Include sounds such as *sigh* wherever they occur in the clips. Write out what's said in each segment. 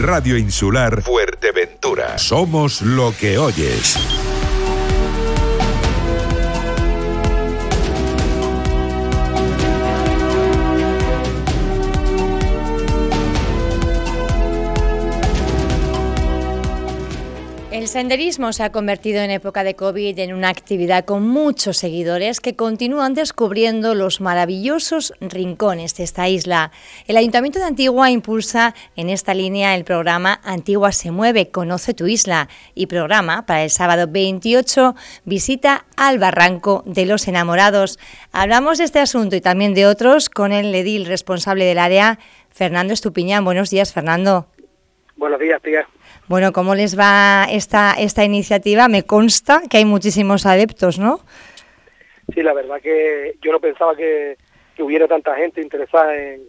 Radio Insular Fuerteventura. Somos lo que oyes. Senderismo se ha convertido en época de COVID en una actividad con muchos seguidores que continúan descubriendo los maravillosos rincones de esta isla. El Ayuntamiento de Antigua impulsa en esta línea el programa Antigua se mueve, conoce tu isla y programa para el sábado 28 visita al Barranco de los Enamorados. Hablamos de este asunto y también de otros con el edil responsable del área, Fernando Estupiñán. Buenos días, Fernando. Buenos días, tía. Bueno, ¿cómo les va esta, esta iniciativa? Me consta que hay muchísimos adeptos, ¿no? Sí, la verdad que yo no pensaba que, hubiera tanta gente interesada en,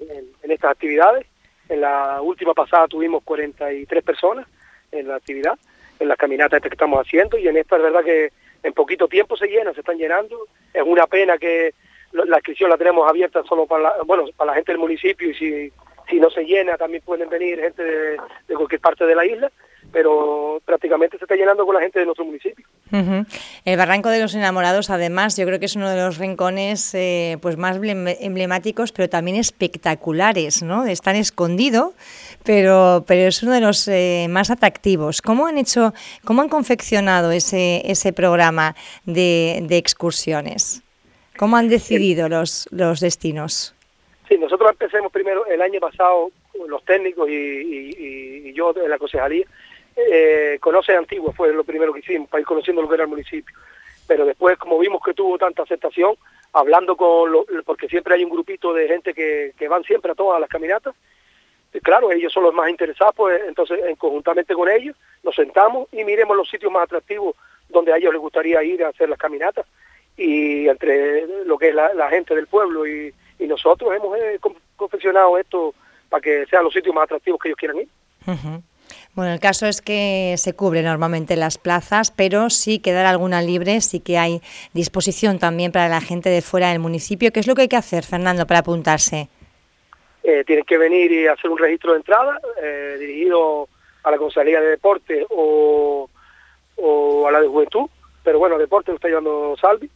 estas actividades. En la última pasada tuvimos 43 personas en la actividad, en las caminatas que estamos haciendo, y en esta es verdad que en poquito tiempo se llenan, se están llenando. Es una pena que la inscripción la tenemos abierta solo para la, bueno, para la gente del municipio y si, si no se llena también pueden venir gente de cualquier parte de la isla pero prácticamente se está llenando con la gente de nuestro municipio. El Barranco de los Enamorados, además, yo creo que es uno de los rincones eh, pues más emblemáticos, pero también espectaculares, ¿no? Están escondido, pero, pero es uno de los eh, más atractivos. ¿Cómo han hecho, cómo han confeccionado ese, ese programa de, excursiones? ¿Cómo han decidido los, los destinos? Sí, nosotros empecemos primero el año pasado, los técnicos y, y yo de la concejalía, eh, conoce Antigua, fue lo primero que hicimos, para ir conociendo lo que era el municipio. Pero después, como vimos que tuvo tanta aceptación, hablando con, lo, porque siempre hay un grupito de gente que, que van siempre a todas las caminatas, claro, ellos son los más interesados, pues entonces en, conjuntamente con ellos nos sentamos y miremos los sitios más atractivos donde a ellos les gustaría ir a hacer las caminatas. Y entre lo que es la, gente del pueblo y, nosotros hemos eh, confeccionado esto para que sean los sitios más atractivos que ellos quieran ir. Bueno, el caso es que se cubren normalmente las plazas, pero si quedar alguna libre, sí que hay disposición también para la gente de fuera del municipio. ¿Qué es lo que hay que hacer, Fernando, para apuntarse? Eh, tienen que venir y hacer un registro de entrada eh, dirigido a la Consejería de Deporte o, a la de Juventud, pero bueno, deporte lo está llevando Salvi.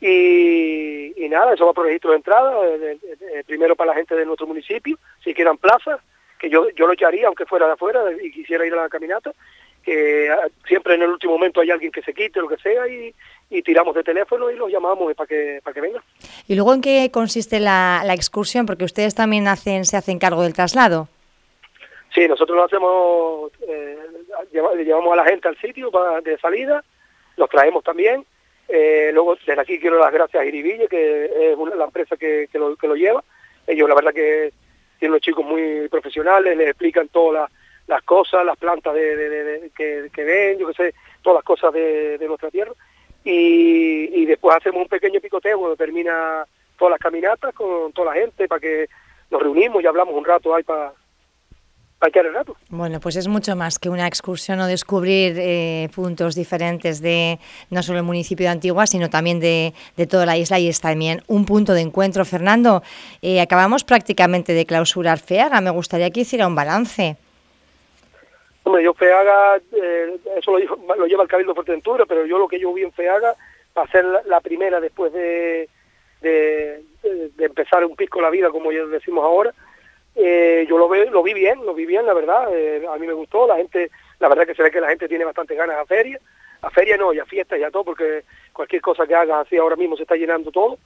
Y, nada, eso va por registro de entrada, eh, eh, primero para la gente de nuestro municipio, si quieran plazas, que yo, yo lo echaría aunque fuera de afuera y quisiera ir a la caminata, que ah, siempre en el último momento hay alguien que se quite, lo que sea, y, tiramos de teléfono y los llamamos para que, para que vengan. ¿Y luego en qué consiste la, la excursión? Porque ustedes también hacen, se hacen cargo del traslado. Sí, nosotros lo hacemos, eh, llevamos a la gente al sitio de salida, los traemos también. Eh, luego, desde aquí quiero las gracias a Iribille, que es la empresa que, que, lo, que lo lleva. Ellos, la verdad que tienen unos chicos muy profesionales, les explican todas las, cosas, las plantas de, que, ven, yo qué sé, todas las cosas de, nuestra tierra. Y, después hacemos un pequeño picoteo cuando termina todas las caminatas con toda la gente para que nos reunimos y hablamos un rato ahí para el rato. Bueno, pues es mucho más que una excursión o descubrir eh, puntos diferentes de no solo el municipio de Antigua, sino también de, toda la isla y es también un punto de encuentro. Fernando, eh, acabamos prácticamente de clausurar FEAGA. Me gustaría que hiciera un balance. Hombre, yo FEAGA, eh, eso lo, lleva el Cabildo de Fuerteventura, pero yo lo que yo vi en FEAGA va a ser la, primera después de, de, de, empezar un pico la vida, como ya decimos ahora, eh, yo lo, ve, lo vi bien, lo vi bien, la verdad, eh, a mí me gustó, la gente, la verdad que se ve que la gente tiene bastante ganas a feria, a feria no, y a fiestas y a todo, porque cualquier cosa que hagas así ahora mismo se está llenando todo,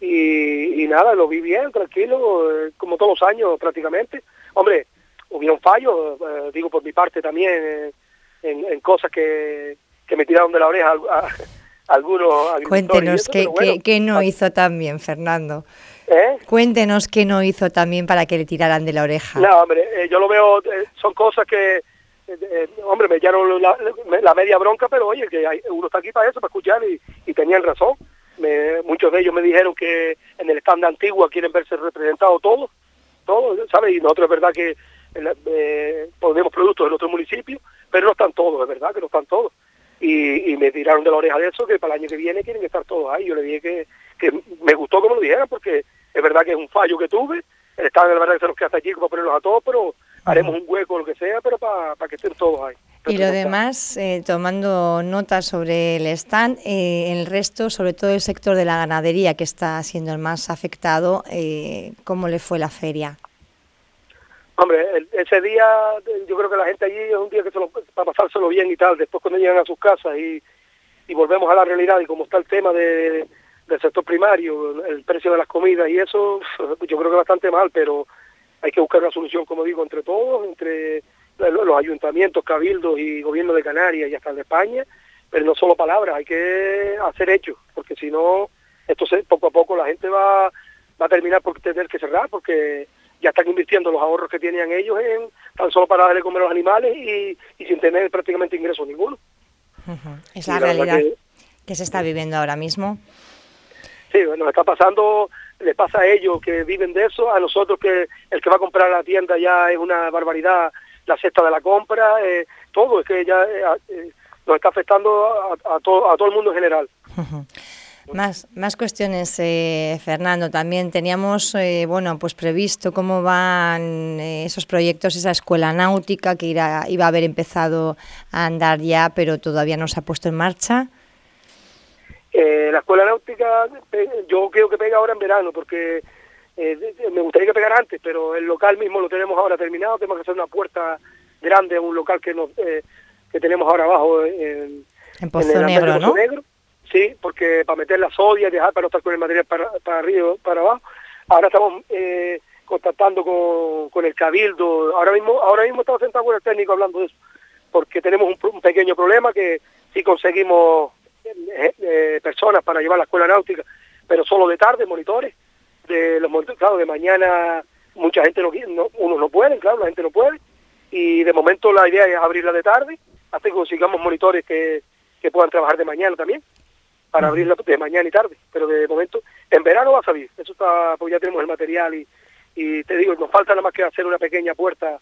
y, nada, lo vi bien, tranquilo, eh, como todos los años prácticamente. Hombre, hubieron fallos, digo por mi parte también, en, cosas que, que me tiraron de la oreja a, algunos... Cuéntenos, ¿qué, no hizo tan bien, Fernando? ¿Eh? Cuéntenos qué no hizo también para que le tiraran de la oreja. No, hombre, eh, yo lo veo, eh, son cosas que, hombre, me echaron la, media bronca, pero oye, que uno está aquí para eso, para escuchar y, tenían razón. muchos de ellos me dijeron que en el stand antiguo quieren verse representados todos, todos, ¿sabes? Y nosotros es verdad que ponemos productos en otro municipio, pero no están todos, es verdad que no están todos. Y, y me tiraron de la oreja de eso, que para el año que viene quieren estar todos ahí. Yo le dije que, que me gustó como lo dijeran, porque es verdad que es un fallo que tuve, el Estado de verdad que se nos queda hasta aquí para ponerlos a todos, pero haremos un hueco, lo que sea, pero para, para que estén todos ahí. Y lo demás, eh, tomando notas sobre el stand, eh, el resto, sobre todo el sector de la ganadería, que está siendo el más afectado, eh, ¿cómo le fue la feria? Hombre, ese día yo creo que la gente allí es un día que se lo, para pasárselo bien y tal, después cuando llegan a sus casas y, y volvemos a la realidad y como está el tema de, del sector primario, el precio de las comidas y eso, yo creo que bastante mal, pero hay que buscar una solución, como digo, entre todos, entre los ayuntamientos, cabildos y gobierno de Canarias y hasta el de España, pero no solo palabras, hay que hacer hechos, porque si no, esto se, poco a poco la gente va, va a terminar por tener que cerrar, porque ya están invirtiendo los ahorros que tenían ellos en tan solo para darle comer a los animales y, y sin tener prácticamente ingresos ninguno. Es la, realidad que se está viviendo ahora mismo. Sí, nos está pasando, les pasa a ellos que viven de eso, a nosotros que el que va a comprar a la tienda ya es una barbaridad la cesta de la compra, eh, todo, es que ya eh, eh, nos está afectando a, todo, a todo el mundo en general. Más, más cuestiones, Fernando. También teníamos, bueno, pues previsto cómo van esos proyectos, esa escuela náutica que iba a haber empezado a andar ya, pero todavía no se ha puesto en marcha. la escuela náutica, yo creo que pega ahora en verano, porque eh, me gustaría que pegara antes, pero el local mismo lo tenemos ahora terminado, tenemos que hacer una puerta grande a un local que nos, eh, que tenemos ahora abajo en, en Pozo Negro, ¿no? Negro. Sí, porque para meter las odias, dejar para no estar con el material para, para arriba, para abajo. Ahora estamos eh, contactando con, con el cabildo. Ahora mismo, ahora mismo estamos sentados con el técnico hablando de eso, porque tenemos un, pequeño problema que si conseguimos eh, personas para llevar la escuela náutica, pero solo de tarde, monitores, de los claro, de mañana mucha gente no, no unos no pueden, claro, la gente no puede, y de momento la idea es abrirla de tarde, hasta que consigamos monitores que, que puedan trabajar de mañana también, para abrirla de mañana y tarde, pero de momento, en verano va a salir, eso está, pues ya tenemos el material y, y te digo, nos falta nada más que hacer una pequeña puerta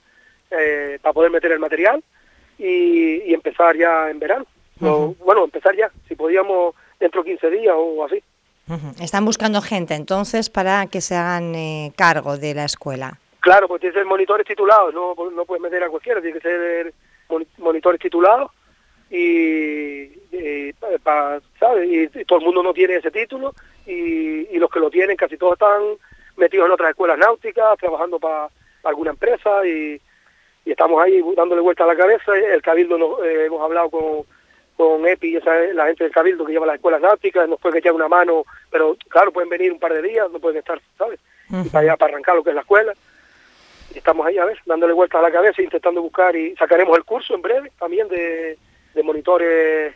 eh, para poder meter el material y, y empezar ya en verano. bueno, empezar ya, si podíamos dentro de 15 días o así. Están buscando gente entonces para que se hagan eh, cargo de la escuela. Claro, pues tiene que ser monitores titulados, no, no puedes meter a cualquiera, tiene que ser monitores titulados y, ¿sabes? Y, todo el mundo no tiene ese título y, los que lo tienen casi todos están metidos en otras escuelas náuticas, trabajando para alguna empresa y, estamos ahí dándole vuelta a la cabeza. El Cabildo nos, eh, hemos hablado con con EPI, esa la gente del Cabildo que lleva las escuelas náuticas, nos puede echar una mano, pero claro, pueden venir un par de días, no pueden estar, ¿sabes? Para allá para arrancar lo que es la escuela. Y estamos ahí, a ver, dándole vueltas a la cabeza, intentando buscar y sacaremos el curso en breve también de, de monitores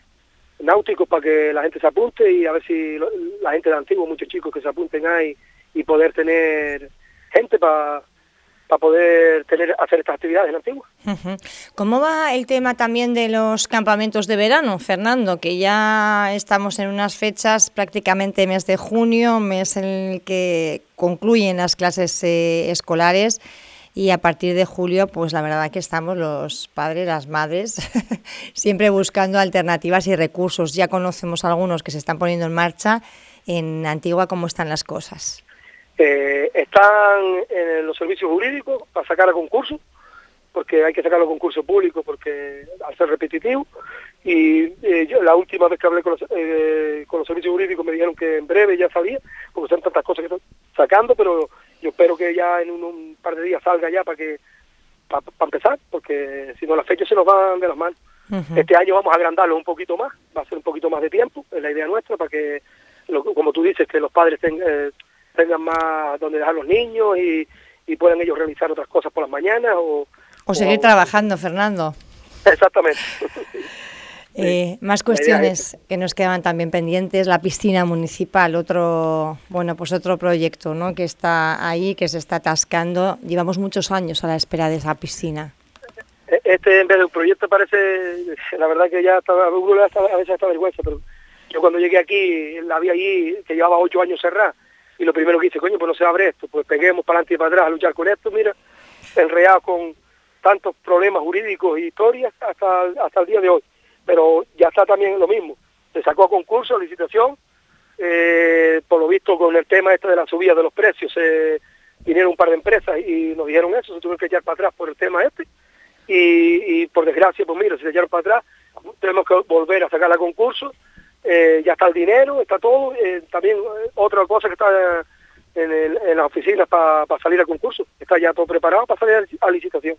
náuticos para que la gente se apunte y a ver si la gente de antiguo, muchos chicos que se apunten ahí y poder tener gente para para poder tener hacer estas actividades en Antigua. ¿Cómo va el tema también de los campamentos de verano, Fernando? Que ya estamos en unas fechas prácticamente mes de junio, mes en el que concluyen las clases eh, escolares y a partir de julio, pues la verdad que estamos los padres, las madres, *laughs* siempre buscando alternativas y recursos. Ya conocemos algunos que se están poniendo en marcha. En Antigua, ¿cómo están las cosas? Eh, están en los servicios jurídicos para sacar a concurso, porque hay que sacarlo a concurso público porque al ser repetitivo. Y eh, yo la última vez que hablé con los, eh, con los servicios jurídicos me dijeron que en breve ya sabía, porque son tantas cosas que están sacando, pero yo espero que ya en un, par de días salga ya para que para, empezar, porque si no las fechas se nos van de las manos. Este año vamos a agrandarlo un poquito más, va a ser un poquito más de tiempo, es la idea nuestra, para que, como tú dices, que los padres tengan... Eh, tengan más donde dejar los niños y, y puedan ellos realizar otras cosas por las mañanas o... O seguir trabajando, Fernando. *laughs* Exactamente. *laughs* Eh, más cuestiones que nos quedaban también pendientes, la piscina municipal, otro, bueno, pues otro proyecto, ¿no? Que está ahí, que se está atascando. Llevamos muchos años a la espera de esa piscina. E, este en vez de un proyecto parece, la verdad que ya estaba, a veces está vergüenza, pero yo cuando llegué aquí la vi allí que llevaba ocho años cerrada y lo primero que dice, coño, pues no se abre esto, pues peguemos para adelante y para atrás a luchar con esto, mira, enredado con tantos problemas jurídicos y historias hasta, hasta el día de hoy. Pero ya está también lo mismo, se sacó a concurso, licitación, eh, por lo visto con el tema este de la subida de los precios, se, vinieron un par de empresas y nos dijeron eso, se tuvieron que echar para atrás por el tema este. Y, por desgracia, pues mira, si se echaron para atrás, tenemos que volver a sacar la concurso. Eh, ya está el dinero, está todo. Eh, también eh, otra cosa que está en, el, en las oficinas para salir al concurso. Está ya todo preparado para salir a licitación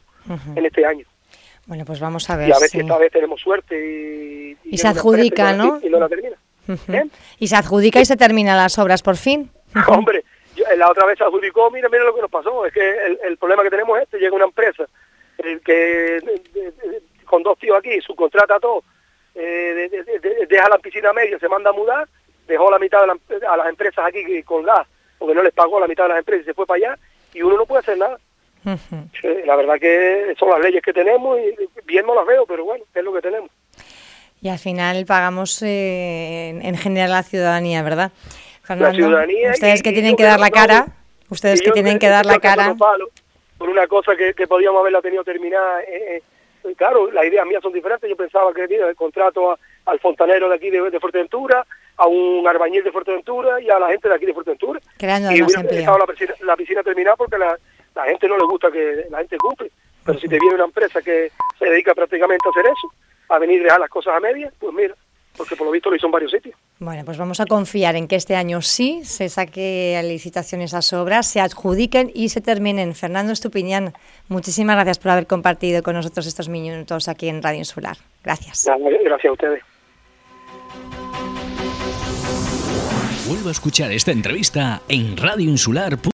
en este año. Bueno, pues vamos a ver. Y a ver si esta vez tenemos suerte y, y, se adjudica, ¿no? Y, no la termina. Y se adjudica y se terminan las obras por fin. *laughs* Hombre, la otra vez se adjudicó, mira, mira lo que nos pasó, es que el, problema que tenemos es este, llega una empresa el que con dos tíos aquí, subcontrata todo, eh, deja la piscina media, se manda a mudar, dejó la mitad a las empresas aquí colgadas, porque no les pagó la mitad de las empresas y se fue para allá, y uno no puede hacer nada. La verdad que son las leyes que tenemos y bien no las veo, pero bueno, es lo que tenemos. Y al final pagamos eh, en, general la ciudadanía, ¿verdad? la ciudadanía. Ustedes que tienen que dar la cara, ustedes que tienen que dar la cara. Por una cosa que, podíamos haberla tenido terminada. Eh, eh, claro, las ideas mías son diferentes. Yo pensaba que el contrato al fontanero de aquí de, Fuerteventura, a un arbañil de Fuerteventura y a la gente de aquí de Fuerteventura. Creando y hubiera la piscina, la piscina terminada porque la, la gente no le gusta que la gente cumple. Pero si te viene una empresa que se dedica prácticamente a hacer eso, a venir y dejar las cosas a medias, pues mira, porque por lo visto lo hizo en varios sitios. Bueno, pues vamos a confiar en que este año sí se saque a licitación esas obras, se adjudiquen y se terminen. Fernando Estupiñán, muchísimas gracias por haber compartido con nosotros estos minutos aquí en Radio Insular. Gracias. Gracias a ustedes. Vuelvo a escuchar esta entrevista en radioinsular.com.